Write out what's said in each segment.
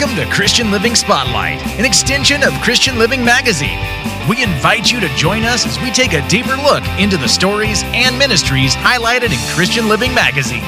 Welcome to Christian Living Spotlight, an extension of Christian Living Magazine. We invite you to join us as we take a deeper look into the stories and ministries highlighted in Christian Living Magazine.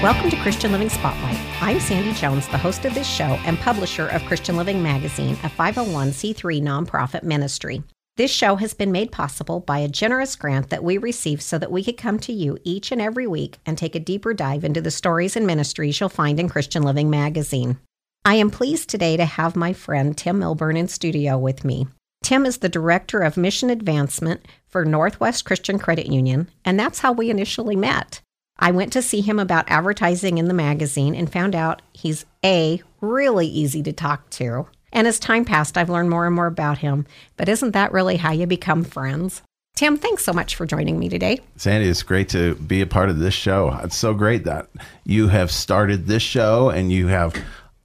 Welcome to Christian Living Spotlight. I'm Sandy Jones, the host of this show and publisher of Christian Living Magazine, a 501c3 nonprofit ministry. This show has been made possible by a generous grant that we received so that we could come to you each and every week and take a deeper dive into the stories and ministries you'll find in Christian Living Magazine. I am pleased today to have my friend Tim Milburn in studio with me. Tim is the Director of Mission Advancement for Northwest Christian Credit Union, and that's how we initially met. I went to see him about advertising in the magazine and found out he's A, really easy to talk to, and as time passed, I've learned more and more about him. But isn't that really how you become friends? Tim, thanks so much for joining me today. Sandy, it's great to be a part of this show. It's so great that you have started this show and you have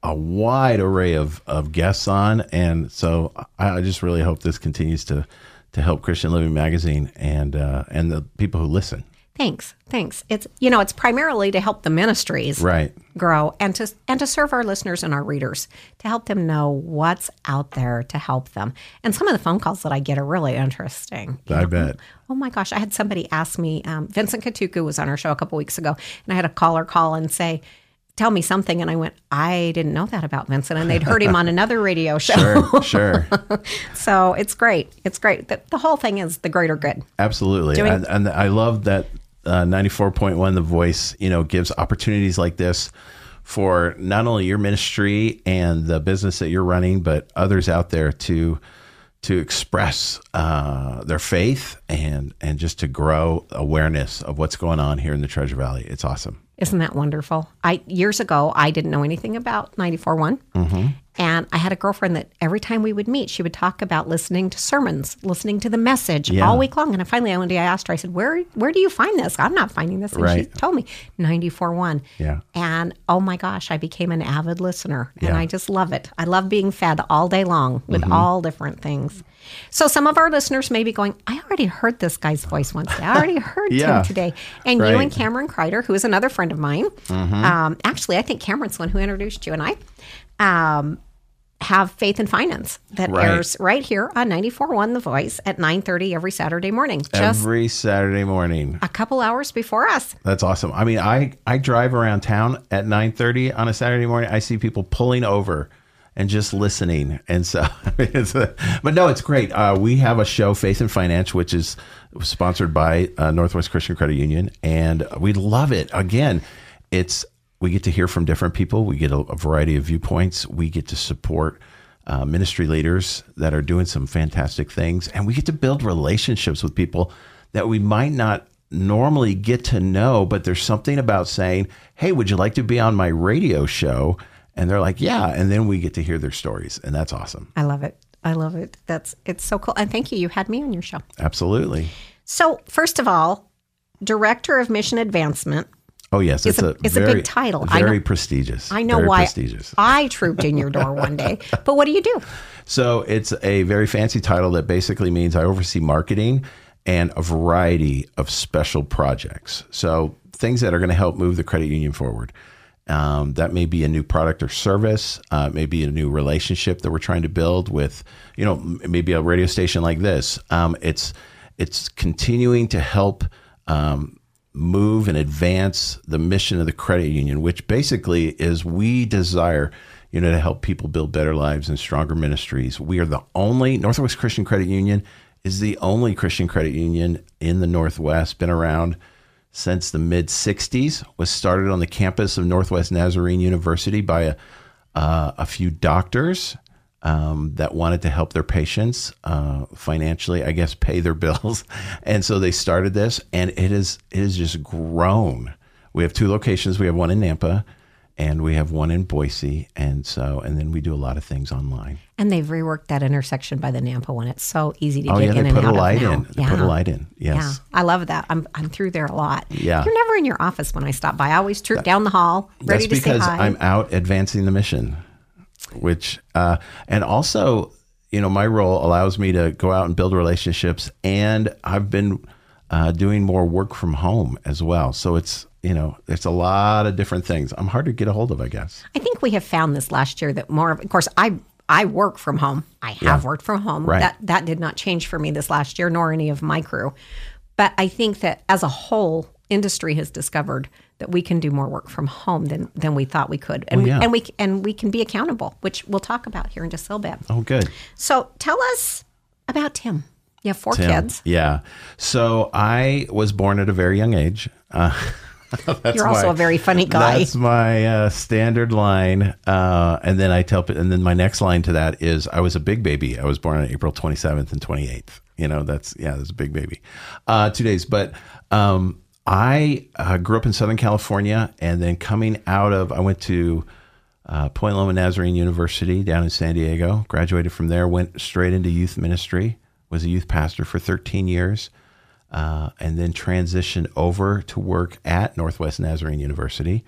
a wide array of, of guests on. And so I, just really hope this continues to, to help Christian Living Magazine and, uh, and the people who listen. Thanks. Thanks. It's you know, it's primarily to help the ministries right. grow and to and to serve our listeners and our readers, to help them know what's out there to help them. And some of the phone calls that I get are really interesting. I know? bet. Oh my gosh, I had somebody ask me, um, Vincent Katuku was on our show a couple weeks ago, and I had a caller call and say, tell me something. And I went, I didn't know that about Vincent. And they'd heard him on another radio show. Sure, sure. so it's great. It's great. The, the, whole thing is the greater good. Absolutely. Doing- and, and I love that uh, 94.1 The Voice, you know, gives opportunities like this for not only your ministry and the business that you're running, but others out there to to express uh, their faith and and just to grow awareness of what's going on here in the Treasure Valley. It's awesome. Isn't that wonderful? I years ago I didn't know anything about 94.1. Mm-hmm. And I had a girlfriend that every time we would meet, she would talk about listening to sermons, listening to the message yeah. all week long. And finally, one day I asked her, I said, "Where where do you find this? I'm not finding this." And right. she told me 94.1. Yeah. And oh my gosh, I became an avid listener, and yeah. I just love it. I love being fed all day long with mm-hmm. all different things. So some of our listeners may be going, I already heard this guy's voice once. I already heard yeah. Tim today. And right. you and Cameron Kreider, who is another friend of mine, mm-hmm. um, actually, I think Cameron's the one who introduced you and I um, have Faith in Finance that right. airs right here on 94.1 The Voice at 9.30 every Saturday morning. every Saturday morning. A couple hours before us. That's awesome. I mean, I, I drive around town at 9.30 on a Saturday morning. I see people pulling over and just listening. And so, a, but no, it's great. Uh, we have a show, Faith and Finance, which is sponsored by uh, Northwest Christian Credit Union. And we love it. Again, it's we get to hear from different people. We get a, a variety of viewpoints. We get to support uh, ministry leaders that are doing some fantastic things, and we get to build relationships with people that we might not normally get to know. But there's something about saying, "Hey, would you like to be on my radio show?" And they're like, "Yeah," and then we get to hear their stories, and that's awesome. I love it. I love it. That's it's so cool. And thank you. You had me on your show. Absolutely. So, first of all, director of mission advancement Oh yes, it's, it's a, a, it's very, a big title. Very know, prestigious. I know very why prestigious. I trooped in your door one day. But what do you do? So it's a very fancy title that basically means I oversee marketing and a variety of special projects. So things that are going to help move the credit union forward. Um, that may be a new product or service, uh, maybe a new relationship that we're trying to build with, you know, maybe a radio station like this. Um, it's it's continuing to help um, move and advance the mission of the credit union, which basically is we desire, you know, to help people build better lives and stronger ministries. We are the only Northwest Christian Credit Union is the only Christian credit union in the Northwest, been around since the mid 60s, was started on the campus of Northwest Nazarene University by a, uh, a few doctors um, that wanted to help their patients uh, financially, I guess, pay their bills, and so they started this, and it is it has just grown. We have two locations. We have one in Nampa, and we have one in Boise, and so and then we do a lot of things online. And they've reworked that intersection by the Nampa one. It's so easy to oh, get yeah, in and out of light now. In. They yeah. put a light in. Yes. Yeah, I love that. I'm I'm through there a lot. Yeah. You're never in your office when I stop by. I always troop down the hall, ready to say hi. That's because I'm out advancing the mission which uh, and also you know my role allows me to go out and build relationships and i've been uh, doing more work from home as well. So it's you know it's a lot of different things. I'm hard to get a hold of, I guess. I think we have found this last year that more of, of course, I I work from home. I have Yeah. worked from home. Right. That that did not change for me this last year, nor any of my crew. But I think that as a whole, industry has discovered that we can do more work from home than than we thought we could, and Oh, yeah. we, and we and we can be accountable, which we'll talk about here in just a little bit. Oh, good. So tell us about Tim. You have four Tim. kids. Yeah. So I was born at a very young age. Uh, that's You're also my- a very funny guy. That's my uh, standard line. Uh, and then I tell, and then my next line to that is I was a big baby. I was born on April 27th and 28th. You know, that's, yeah, that's a big baby. Uh, two days. But um, I uh, grew up in Southern California and then coming out of, I went to uh, Point Loma Nazarene University down in San Diego, graduated from there, went straight into youth ministry, was a youth pastor for 13 years uh, and then transitioned over to work at Northwest Nazarene University.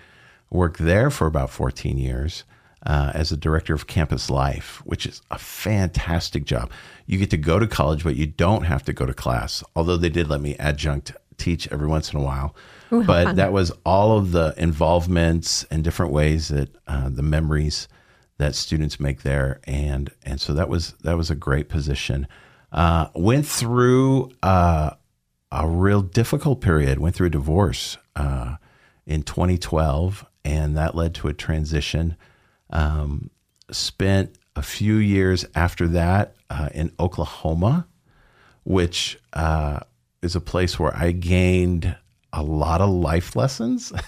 Worked there for about 14 years uh, as a director of campus life, which is a fantastic job. You get to go to college, but you don't have to go to class. Although they did let me adjunct teach every once in a while. but that was all of the involvements and different ways that uh, the memories that students make there, and and so that was that was a great position. Uh, went through uh, a real difficult period. Went through a divorce uh, in 2012, and that led to a transition. Um, spent a few years after that uh, in Oklahoma, which uh, is a place where I gained a lot of life lessons.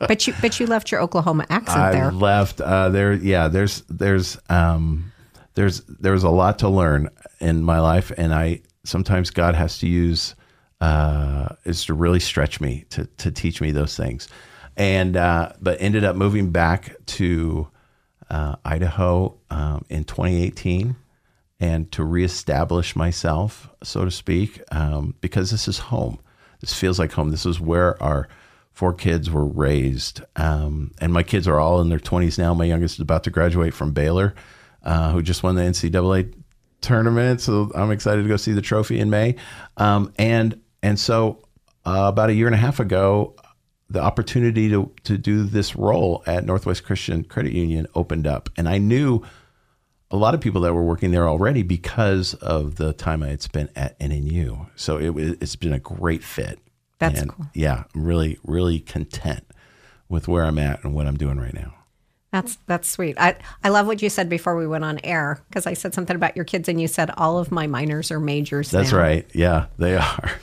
But you but you left your Oklahoma accent there. I there. left uh, there. Yeah, there's there's um, there's there's a lot to learn in my life, and I sometimes God has to use uh, is to really stretch me to to teach me those things, and uh, but ended up moving back to uh, Idaho um, in 2018 and to reestablish myself, so to speak, um, because this is home. This feels like home. This is where our four kids were raised. Um, and my kids are all in their 20s now. My youngest is about to graduate from Baylor, uh, who just won the NCAA tournament. So I'm excited to go see the trophy in May. Um, and and so uh, about a year and a half ago, the opportunity to to do this role at Northwest Christian Credit Union opened up, and I knew a lot of people that were working there already because of the time I had spent at NNU. So it it's been a great fit. That's and cool. Yeah, I'm really really content with where I'm at and what I'm doing right now. That's that's sweet. I I love what you said before we went on air because I said something about your kids and you said all of my minors are majors. That's now. right. Yeah, they are.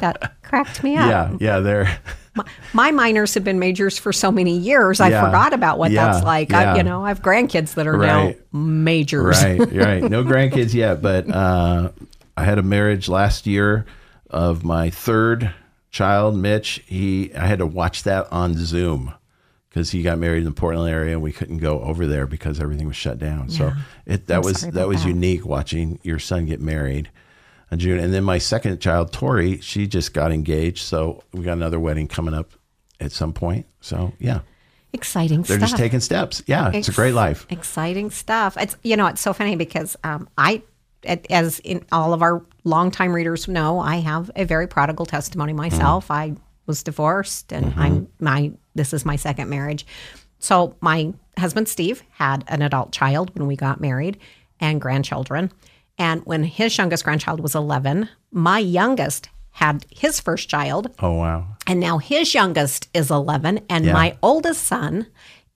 That cracked me up. yeah, yeah, they're My, my minors have been majors for so many years. I Yeah. forgot about what Yeah. that's like. I, you know, I have grandkids that are Right. now majors. right, right. No grandkids yet, but uh, I had a marriage last year of my third child, Mitch. He, I had to watch that on Zoom because he got married in the Portland area, and we couldn't go over there because everything was shut down. So it that I'm was that was that. unique watching your son get married in June, and then my second child, Tori, she just got engaged. So we got another wedding coming up at some point. So yeah, Exciting stuff. they're stuff. just taking steps. Yeah, it's a great life. Exciting stuff. It's you know it's so funny because um, I, as in all of our longtime readers know, I have a very prodigal testimony myself. I was divorced, and I'm my this is my second marriage. So my husband Steve had an adult child when we got married, and grandchildren. And when his youngest grandchild was 11, my youngest had his first child, Oh wow. and now his youngest is 11, and Yeah. my oldest son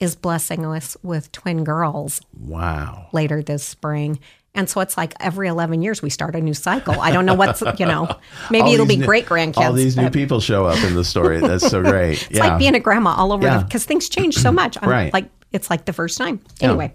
is blessing us with twin girls Wow. later this spring. And so it's like every 11 years we start a new cycle. I don't know what's, you know, maybe it'll be new- great grandkids. All these new people show up in the story. That's so great. It's like being a grandma all over Yeah. because things change so much. I'm Right. like, it's like the first time. Anyway,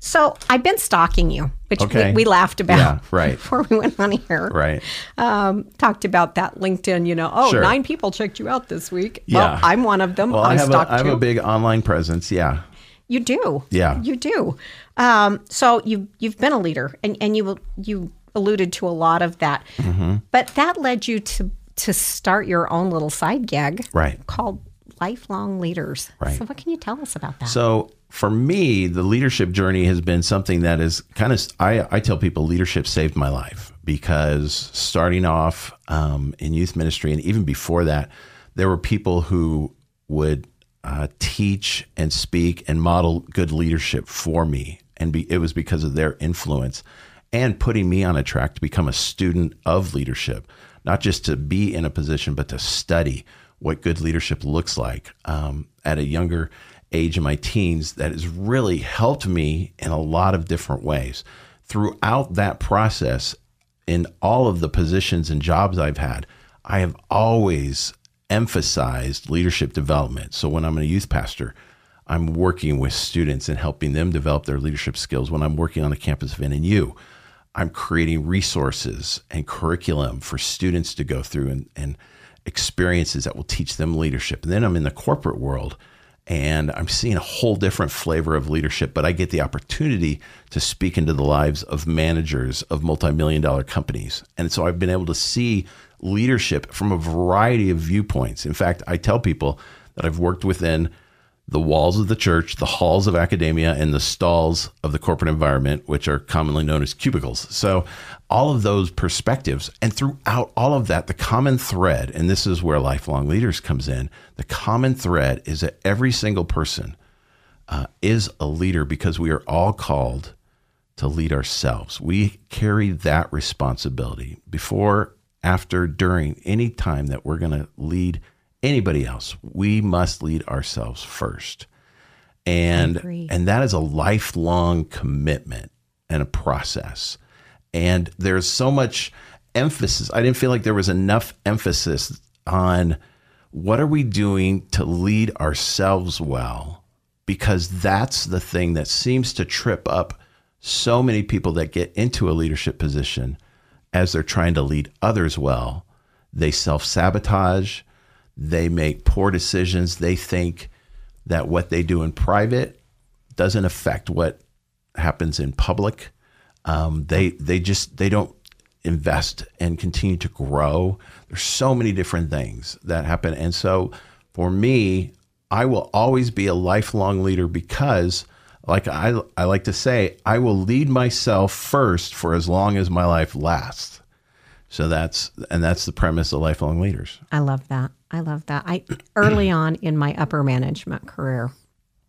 so I've been stalking you, which Okay. we, we laughed about Yeah, right. before we went on here. right. Um, talked about that LinkedIn, you know, oh, Sure. nine people checked you out this week. Yeah. Well, I'm one of them. Well, I, I have a, I have a big online presence. Yeah. You do. Yeah. You do. Um, so you you've been a leader and, and you you alluded to a lot of that. Mm-hmm. But that led you to to start your own little side gig Right. called lifelong leaders. Right. So, what can you tell us about that? So for me, the leadership journey has been something that is kind of, I, I tell people leadership saved my life because starting off um, in youth ministry and even before that, there were people who would uh, teach and speak and model good leadership for me. And be, it was because of their influence and putting me on a track to become a student of leadership, not just to be in a position, but to study what good leadership looks like um, at a younger age in my teens that has really helped me in a lot of different ways. Throughout that process, in all of the positions and jobs I've had, I have always emphasized leadership development. So when I'm a youth pastor, I'm working with students and helping them develop their leadership skills. When I'm working on the campus of NNU, I'm creating resources and curriculum for students to go through and, and experiences that will teach them leadership. And then I'm in the corporate world and I'm seeing a whole different flavor of leadership, but I get the opportunity to speak into the lives of managers of multi-million dollar companies. And so I've been able to see leadership from a variety of viewpoints. In fact, I tell people that I've worked within the walls of the church, the halls of academia, and the stalls of the corporate environment, which are commonly known as cubicles. So, all of those perspectives, and throughout all of that, the common thread, and this is where lifelong leaders comes in, the common thread is that every single person uh, is a leader because we are all called to lead ourselves. We carry that responsibility before, after, during any time that we're going to lead anybody else. We must lead ourselves first. And and that is a lifelong commitment and a process. And there's so much emphasis. I didn't feel like there was enough emphasis on what are we doing to lead ourselves well because that's the thing that seems to trip up so many people that get into a leadership position as they're trying to lead others well. They self sabotage, they make poor decisions. They think that what they do in private doesn't affect what happens in public. Um, they they just they don't invest and continue to grow. There's so many different things that happen, and so for me, I will always be a lifelong leader because, like I I like to say, I will lead myself first for as long as my life lasts. So that's and that's the premise of lifelong leaders. I love that. I love that. I early on in my upper management career,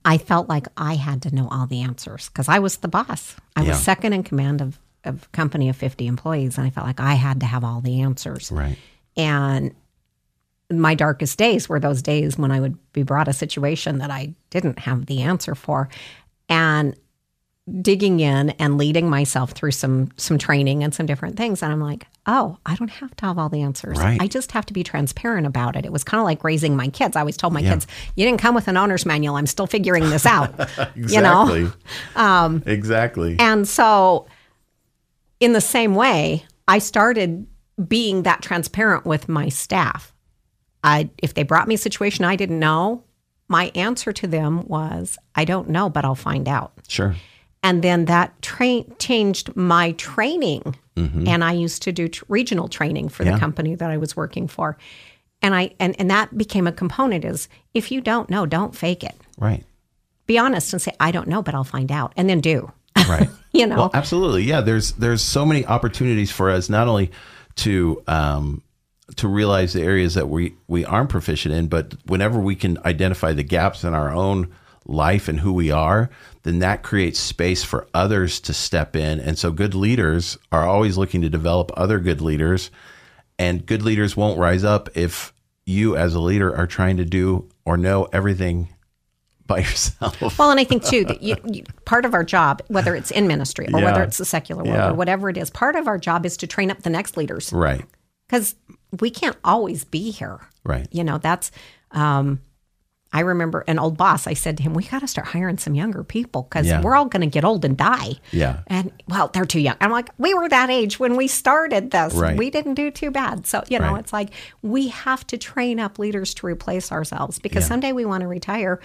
I felt like I had to know all the answers because I was the boss. I Yeah. was second in command of, of a company of 50 employees, and I felt like I had to have all the answers. Right. And my darkest days were those days when I would be brought a situation that I didn't have the answer for. And digging in and leading myself through some some training and some different things and I'm like, "Oh, I don't have to have all the answers. Right. I just have to be transparent about it." It was kind of like raising my kids. I always told my Yeah. kids, "You didn't come with an owner's manual. I'm still figuring this out." You know? Exactly. Um, exactly. And so, in the same way, I started being that transparent with my staff. I, if they brought me a situation I didn't know, my answer to them was, I don't know, but I'll find out. Sure. And then that tra- changed my training. And I used to do t- regional training for Yeah. the company that I was working for. And I and, and that became a component is if you don't know, don't fake it. Right. Be honest and say, I don't know, but I'll find out. And then do. Right. You know? Well, absolutely. Yeah. There's there's so many opportunities for us not only to um, to realize the areas that we we aren't proficient in, but whenever we can identify the gaps in our own life and who we are, then that creates space for others to step in. And so good leaders are always looking to develop other good leaders. And good leaders won't rise up if you as a leader are trying to do or know everything by yourself. Well, and I think too that you, you, part of our job, whether it's in ministry or Yeah. whether it's the secular world Yeah. or whatever it is, part of our job is to train up the next leaders right. because we can't always be here. Right. You know, that's. Um, I remember an old boss. I said to him, "We got to start hiring some younger people because Yeah. we're all going to get old and die." Yeah. And well, they're too young. I'm like, we were that age when we started this. Right. We didn't do too bad. So, you know, Right. it's like we have to train up leaders to replace ourselves because Yeah. someday we want to retire.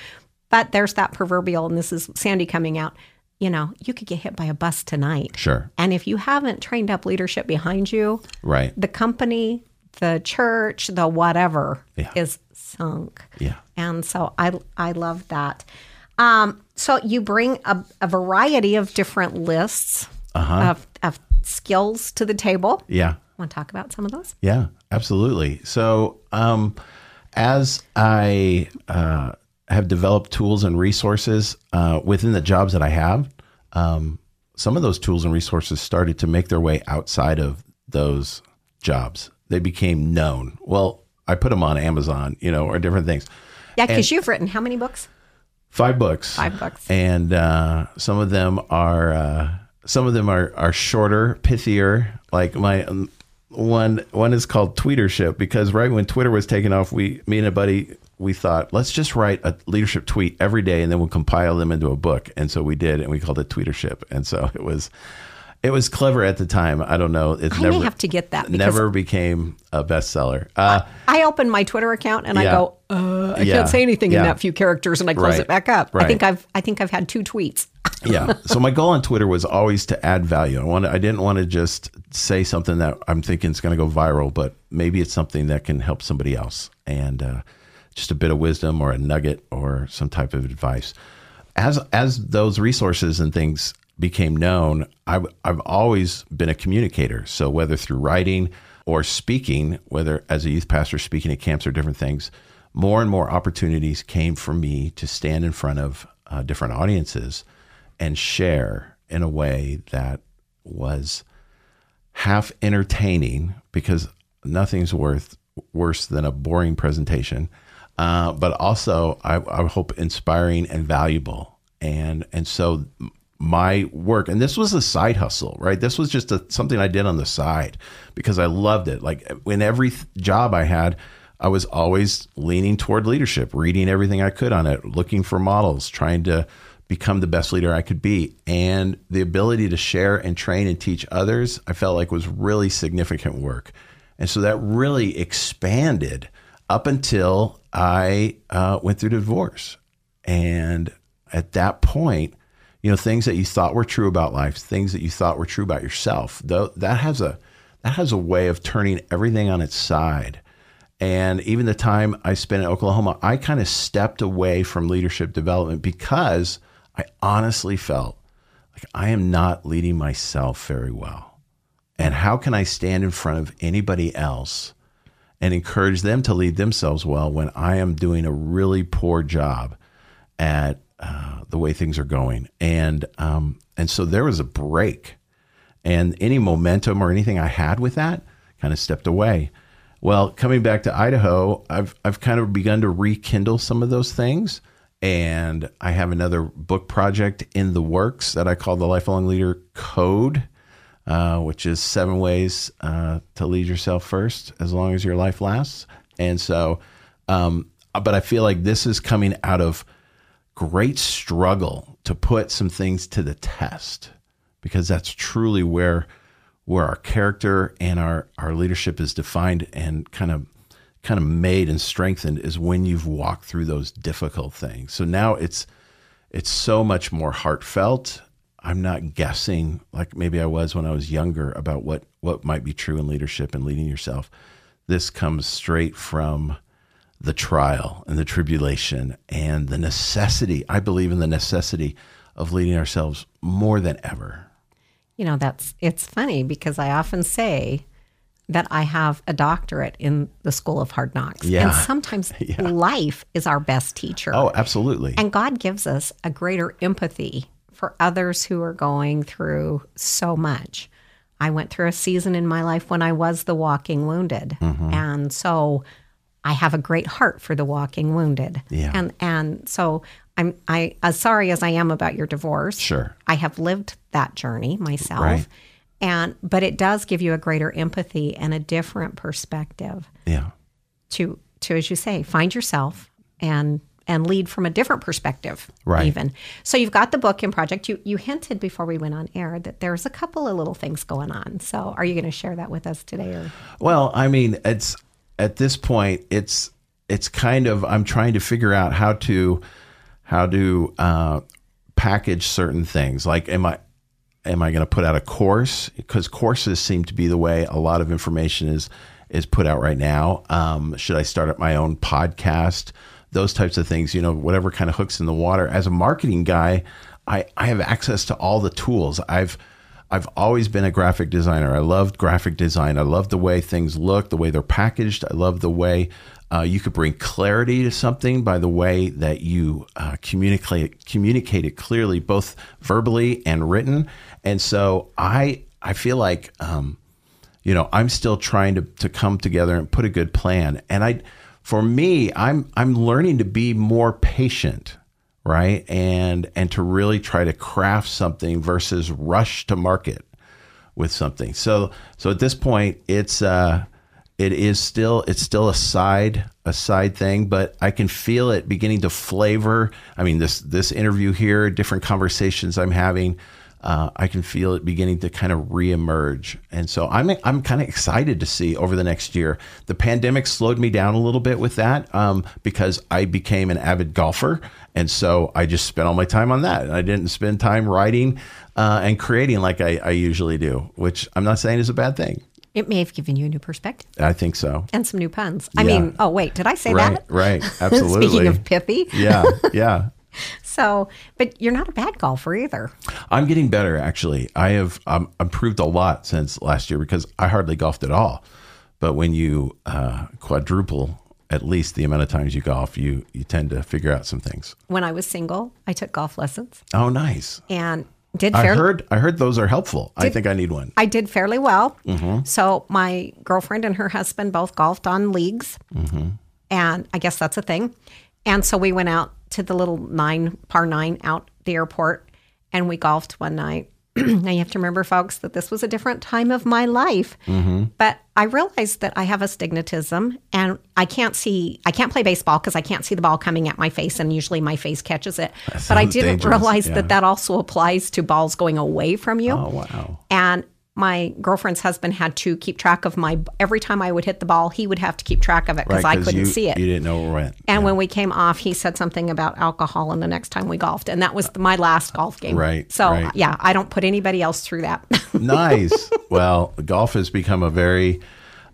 But there's that proverbial, and this is Sandy coming out, you know, you could get hit by a bus tonight. Sure. And if you haven't trained up leadership behind you, Right. the company, the church, the whatever Yeah. is sunk. Yeah. And so I I love that. Um, so you bring a, a variety of different lists of, of skills to the table. Yeah. Want to talk about some of those? Yeah, absolutely. So, um, as I uh, have developed tools and resources uh, within the jobs that I have, um, some of those tools and resources started to make their way outside of those jobs. They became known. Well, I put them on Amazon, you know, or different things. Yeah, because you've written how many books? Five books. Five books. and uh, some of them are uh, some of them are are shorter, pithier. Like my um, one one is called Tweetership because right when Twitter was taken off, we me and a buddy we thought let's just write a leadership tweet every day and then we'll compile them into a book. And so we did, and we called it Tweetership. And so it was it was clever at the time. I don't know. It's I never may have to get that never became a bestseller. Uh, I open my Twitter account and I go, uh, I Yeah. can't say anything Yeah. in that few characters, and I close Right. it back up. I think I've I think I've had two tweets. yeah. So my goal on Twitter was always to add value. I wanted, I didn't want to just say something that I'm thinking is going to go viral, but maybe it's something that can help somebody else, and uh, just a bit of wisdom or a nugget or some type of advice. As as those resources and things became known, I've I've always been a communicator. So whether through writing or speaking, whether as a youth pastor speaking at camps or different things, more and more opportunities came for me to stand in front of uh, different audiences and share in a way that was half entertaining because nothing's worth worse than a boring presentation, uh, but also I, I hope inspiring and valuable. And and so my work, and this was a side hustle, right? This was just a, something I did on the side because I loved it. Like in every th- job I had, I was always leaning toward leadership, reading everything I could on it, looking for models, trying to become the best leader I could be. And the ability to share and train and teach others, I felt like was really significant work. And so that really expanded up until I uh, went through divorce. And at that point, you know, things that you thought were true about life, things that you thought were true about yourself, though that has a that has a way of turning everything on its side. And even the time I spent in Oklahoma, I kind of stepped away from leadership development because I honestly felt like I am not leading myself very well. And how can I stand in front of anybody else and encourage them to lead themselves well when I am doing a really poor job at uh, the way things are going? And um, and so there was a break, and any momentum or anything I had with that kind of stepped away. Well, coming back to Idaho, I've I've kind of begun to rekindle some of those things, and I have another book project in the works that I call the Lifelong Leader Code, uh, which is seven ways uh, to lead yourself first as long as your life lasts. And so, um, but I feel like this is coming out of great struggle to put some things to the test because that's truly where where our character and our our leadership is defined and kind of kind of made and strengthened is when you've walked through those difficult things. So now it's it's so much more heartfelt. I'm not guessing like maybe I was when I was younger about what what might be true in leadership and leading yourself. This comes straight from the trial and the tribulation and the necessity. I believe in the necessity of leading ourselves more than ever. You know, that's it's funny because I often say that I have a doctorate in the School of Hard Knocks. Yeah. And sometimes life is our best teacher. Oh, absolutely. And God gives us a greater empathy for others who are going through so much. I went through a season in my life when I was the walking wounded. Mm-hmm. And so I have a great heart for the walking wounded. Yeah. And and so I'm I as sorry as I am about your divorce. Sure. I have lived that journey myself. Right. And but it does give you a greater empathy and a different perspective yeah. to to as you say find yourself and and lead from a different perspective Right. even so you've got the book in project you you hinted before we went on air that there's a couple of little things going on so are you going to share that with us today or Well, I mean, it's at this point, it's it's kind of I'm trying to figure out how to how to uh, package certain things. Like, am I am I going to put out a course? Because courses seem to be the way a lot of information is is put out right now. Um, should I start up my own podcast? Those types of things, you know, whatever kind of hooks in the water. As a marketing guy, I, I have access to all the tools. I've I've always been a graphic designer. I loved graphic design. I love the way things look, the way they're packaged. I love the way uh, you could bring clarity to something by the way that you uh, communicate communicate it clearly, both verbally and written. And so I I feel like um, you know I'm still trying to to come together and put a good plan. And I for me I'm I'm learning to be more patient right? And and to really try to craft something versus rush to market with something. So so at this point it's uh it is still it's still a side a side thing but i can feel it beginning to flavor. I mean this this interview here different conversations i'm having uh, I can feel it beginning to kind of reemerge, and so I'm I'm kind of excited to see over the next year. The pandemic slowed me down a little bit with that um, because I became an avid golfer, and so I just spent all my time on that. And I didn't spend time writing uh, and creating like I, I usually do, which I'm not saying is a bad thing. It may have given you a new perspective. I think so. And some new puns. I Yeah. mean, oh, wait, did I say Right, that? right, absolutely. Speaking of pithy. yeah, yeah. So, but you're not a bad golfer either. I'm getting better actually. I have um, improved a lot since last year because I hardly golfed at all. But when you uh, quadruple at least the amount of times you golf, you you tend to figure out some things. When I was single, I took golf lessons Oh, nice. and did I heard I heard those are helpful. I think I need one. I did fairly well. Mm-hmm. So my girlfriend and her husband both golfed on leagues, Mm-hmm. and I guess that's a thing. And so we went out to the little nine par nine out the airport, and we golfed one night. now you have to remember, folks, that this was a different time of my life. Mm-hmm. But I realized that I have astigmatism, and I can't see. I can't play baseball because I can't see the ball coming at my face, and usually my face catches it. But I didn't dangerous, realize yeah. that that also applies to balls going away from you. Oh wow. And my girlfriend's husband had to keep track of my every time I would hit the ball, he would have to keep track of it because I couldn't you, see it. You didn't know went. and when we came off, he said something about alcohol and the next time we golfed. And that was my last golf game. Right, So, right. yeah, I don't put anybody else through that. nice. Well, golf has become a very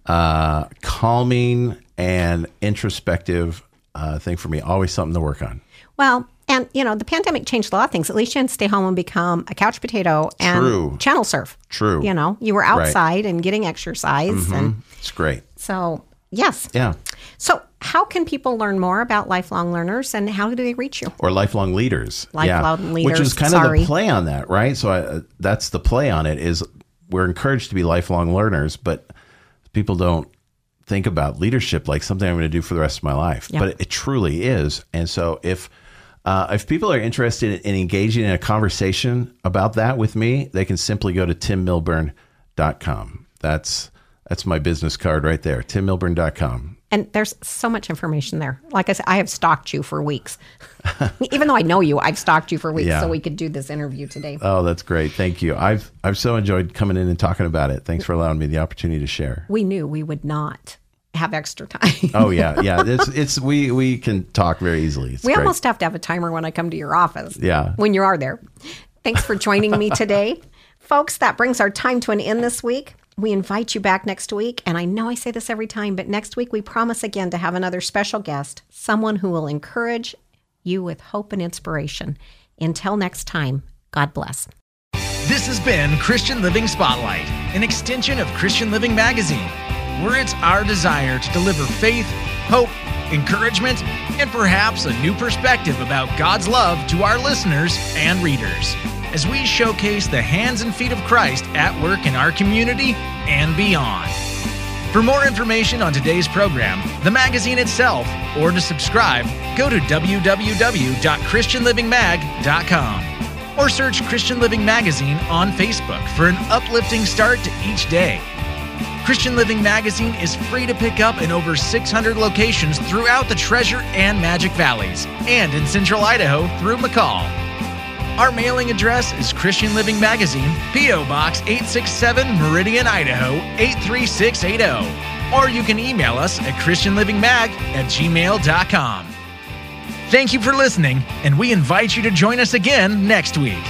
uh, calming and introspective uh, thing for me. Always something to work on. well, and, you know, the pandemic changed a lot of things. At least you didn't stay home and become a couch potato and True. channel surf. True. You know, you were outside and getting exercise. Mm-hmm. And It's great. so, yes. Yeah. So, how can people learn more about lifelong learners and how do they reach you? Or lifelong leaders. Lifelong Which leaders, Which is kind of the play on that, right? So I, uh, that's the play on it is we're encouraged to be lifelong learners, but people don't think about leadership like something I'm going to do for the rest of my life. Yeah. But it, truly is. And so if uh, if people are interested in engaging in a conversation about that with me, they can simply go to timmilburn.com. That's that's my business card right there, timmilburn.com. And there's so much information there. Like I said, I have stalked you for weeks. Even though I know you, I've stalked you for weeks Yeah. so we could do this interview today. Oh, that's great. Thank you. I've I've so enjoyed coming in and talking about it. Thanks for allowing me the opportunity to share. we knew we would not have extra time. Oh yeah, yeah. It's it's we we can talk very easily. It's we great. almost have to have a timer when I come to your office. Yeah. When you are there. Thanks for joining me today. Folks, that brings our time to an end this week. We invite you back next week. And I know I say this every time, but next week we promise again to have another special guest, someone who will encourage you with hope and inspiration. Until next time, God bless. This has been Christian Living Spotlight, an extension of Christian Living Magazine, where it's our desire to deliver faith, hope, encouragement, and perhaps a new perspective about God's love to our listeners and readers as we showcase the hands and feet of Christ at work in our community and beyond. For more information on today's program, the magazine itself, or to subscribe, go to www.christianlivingmag.com or search Christian Living Magazine on Facebook for an uplifting start to each day. Christian Living Magazine is free to pick up in over 600 locations throughout the Treasure and Magic Valleys and in Central Idaho through McCall. Our mailing address is Christian Living Magazine, P.O. Box 867 Meridian, Idaho 83680. Or you can email us at ChristianLivingMag at gmail.com. Thank you for listening, and we invite you to join us again next week.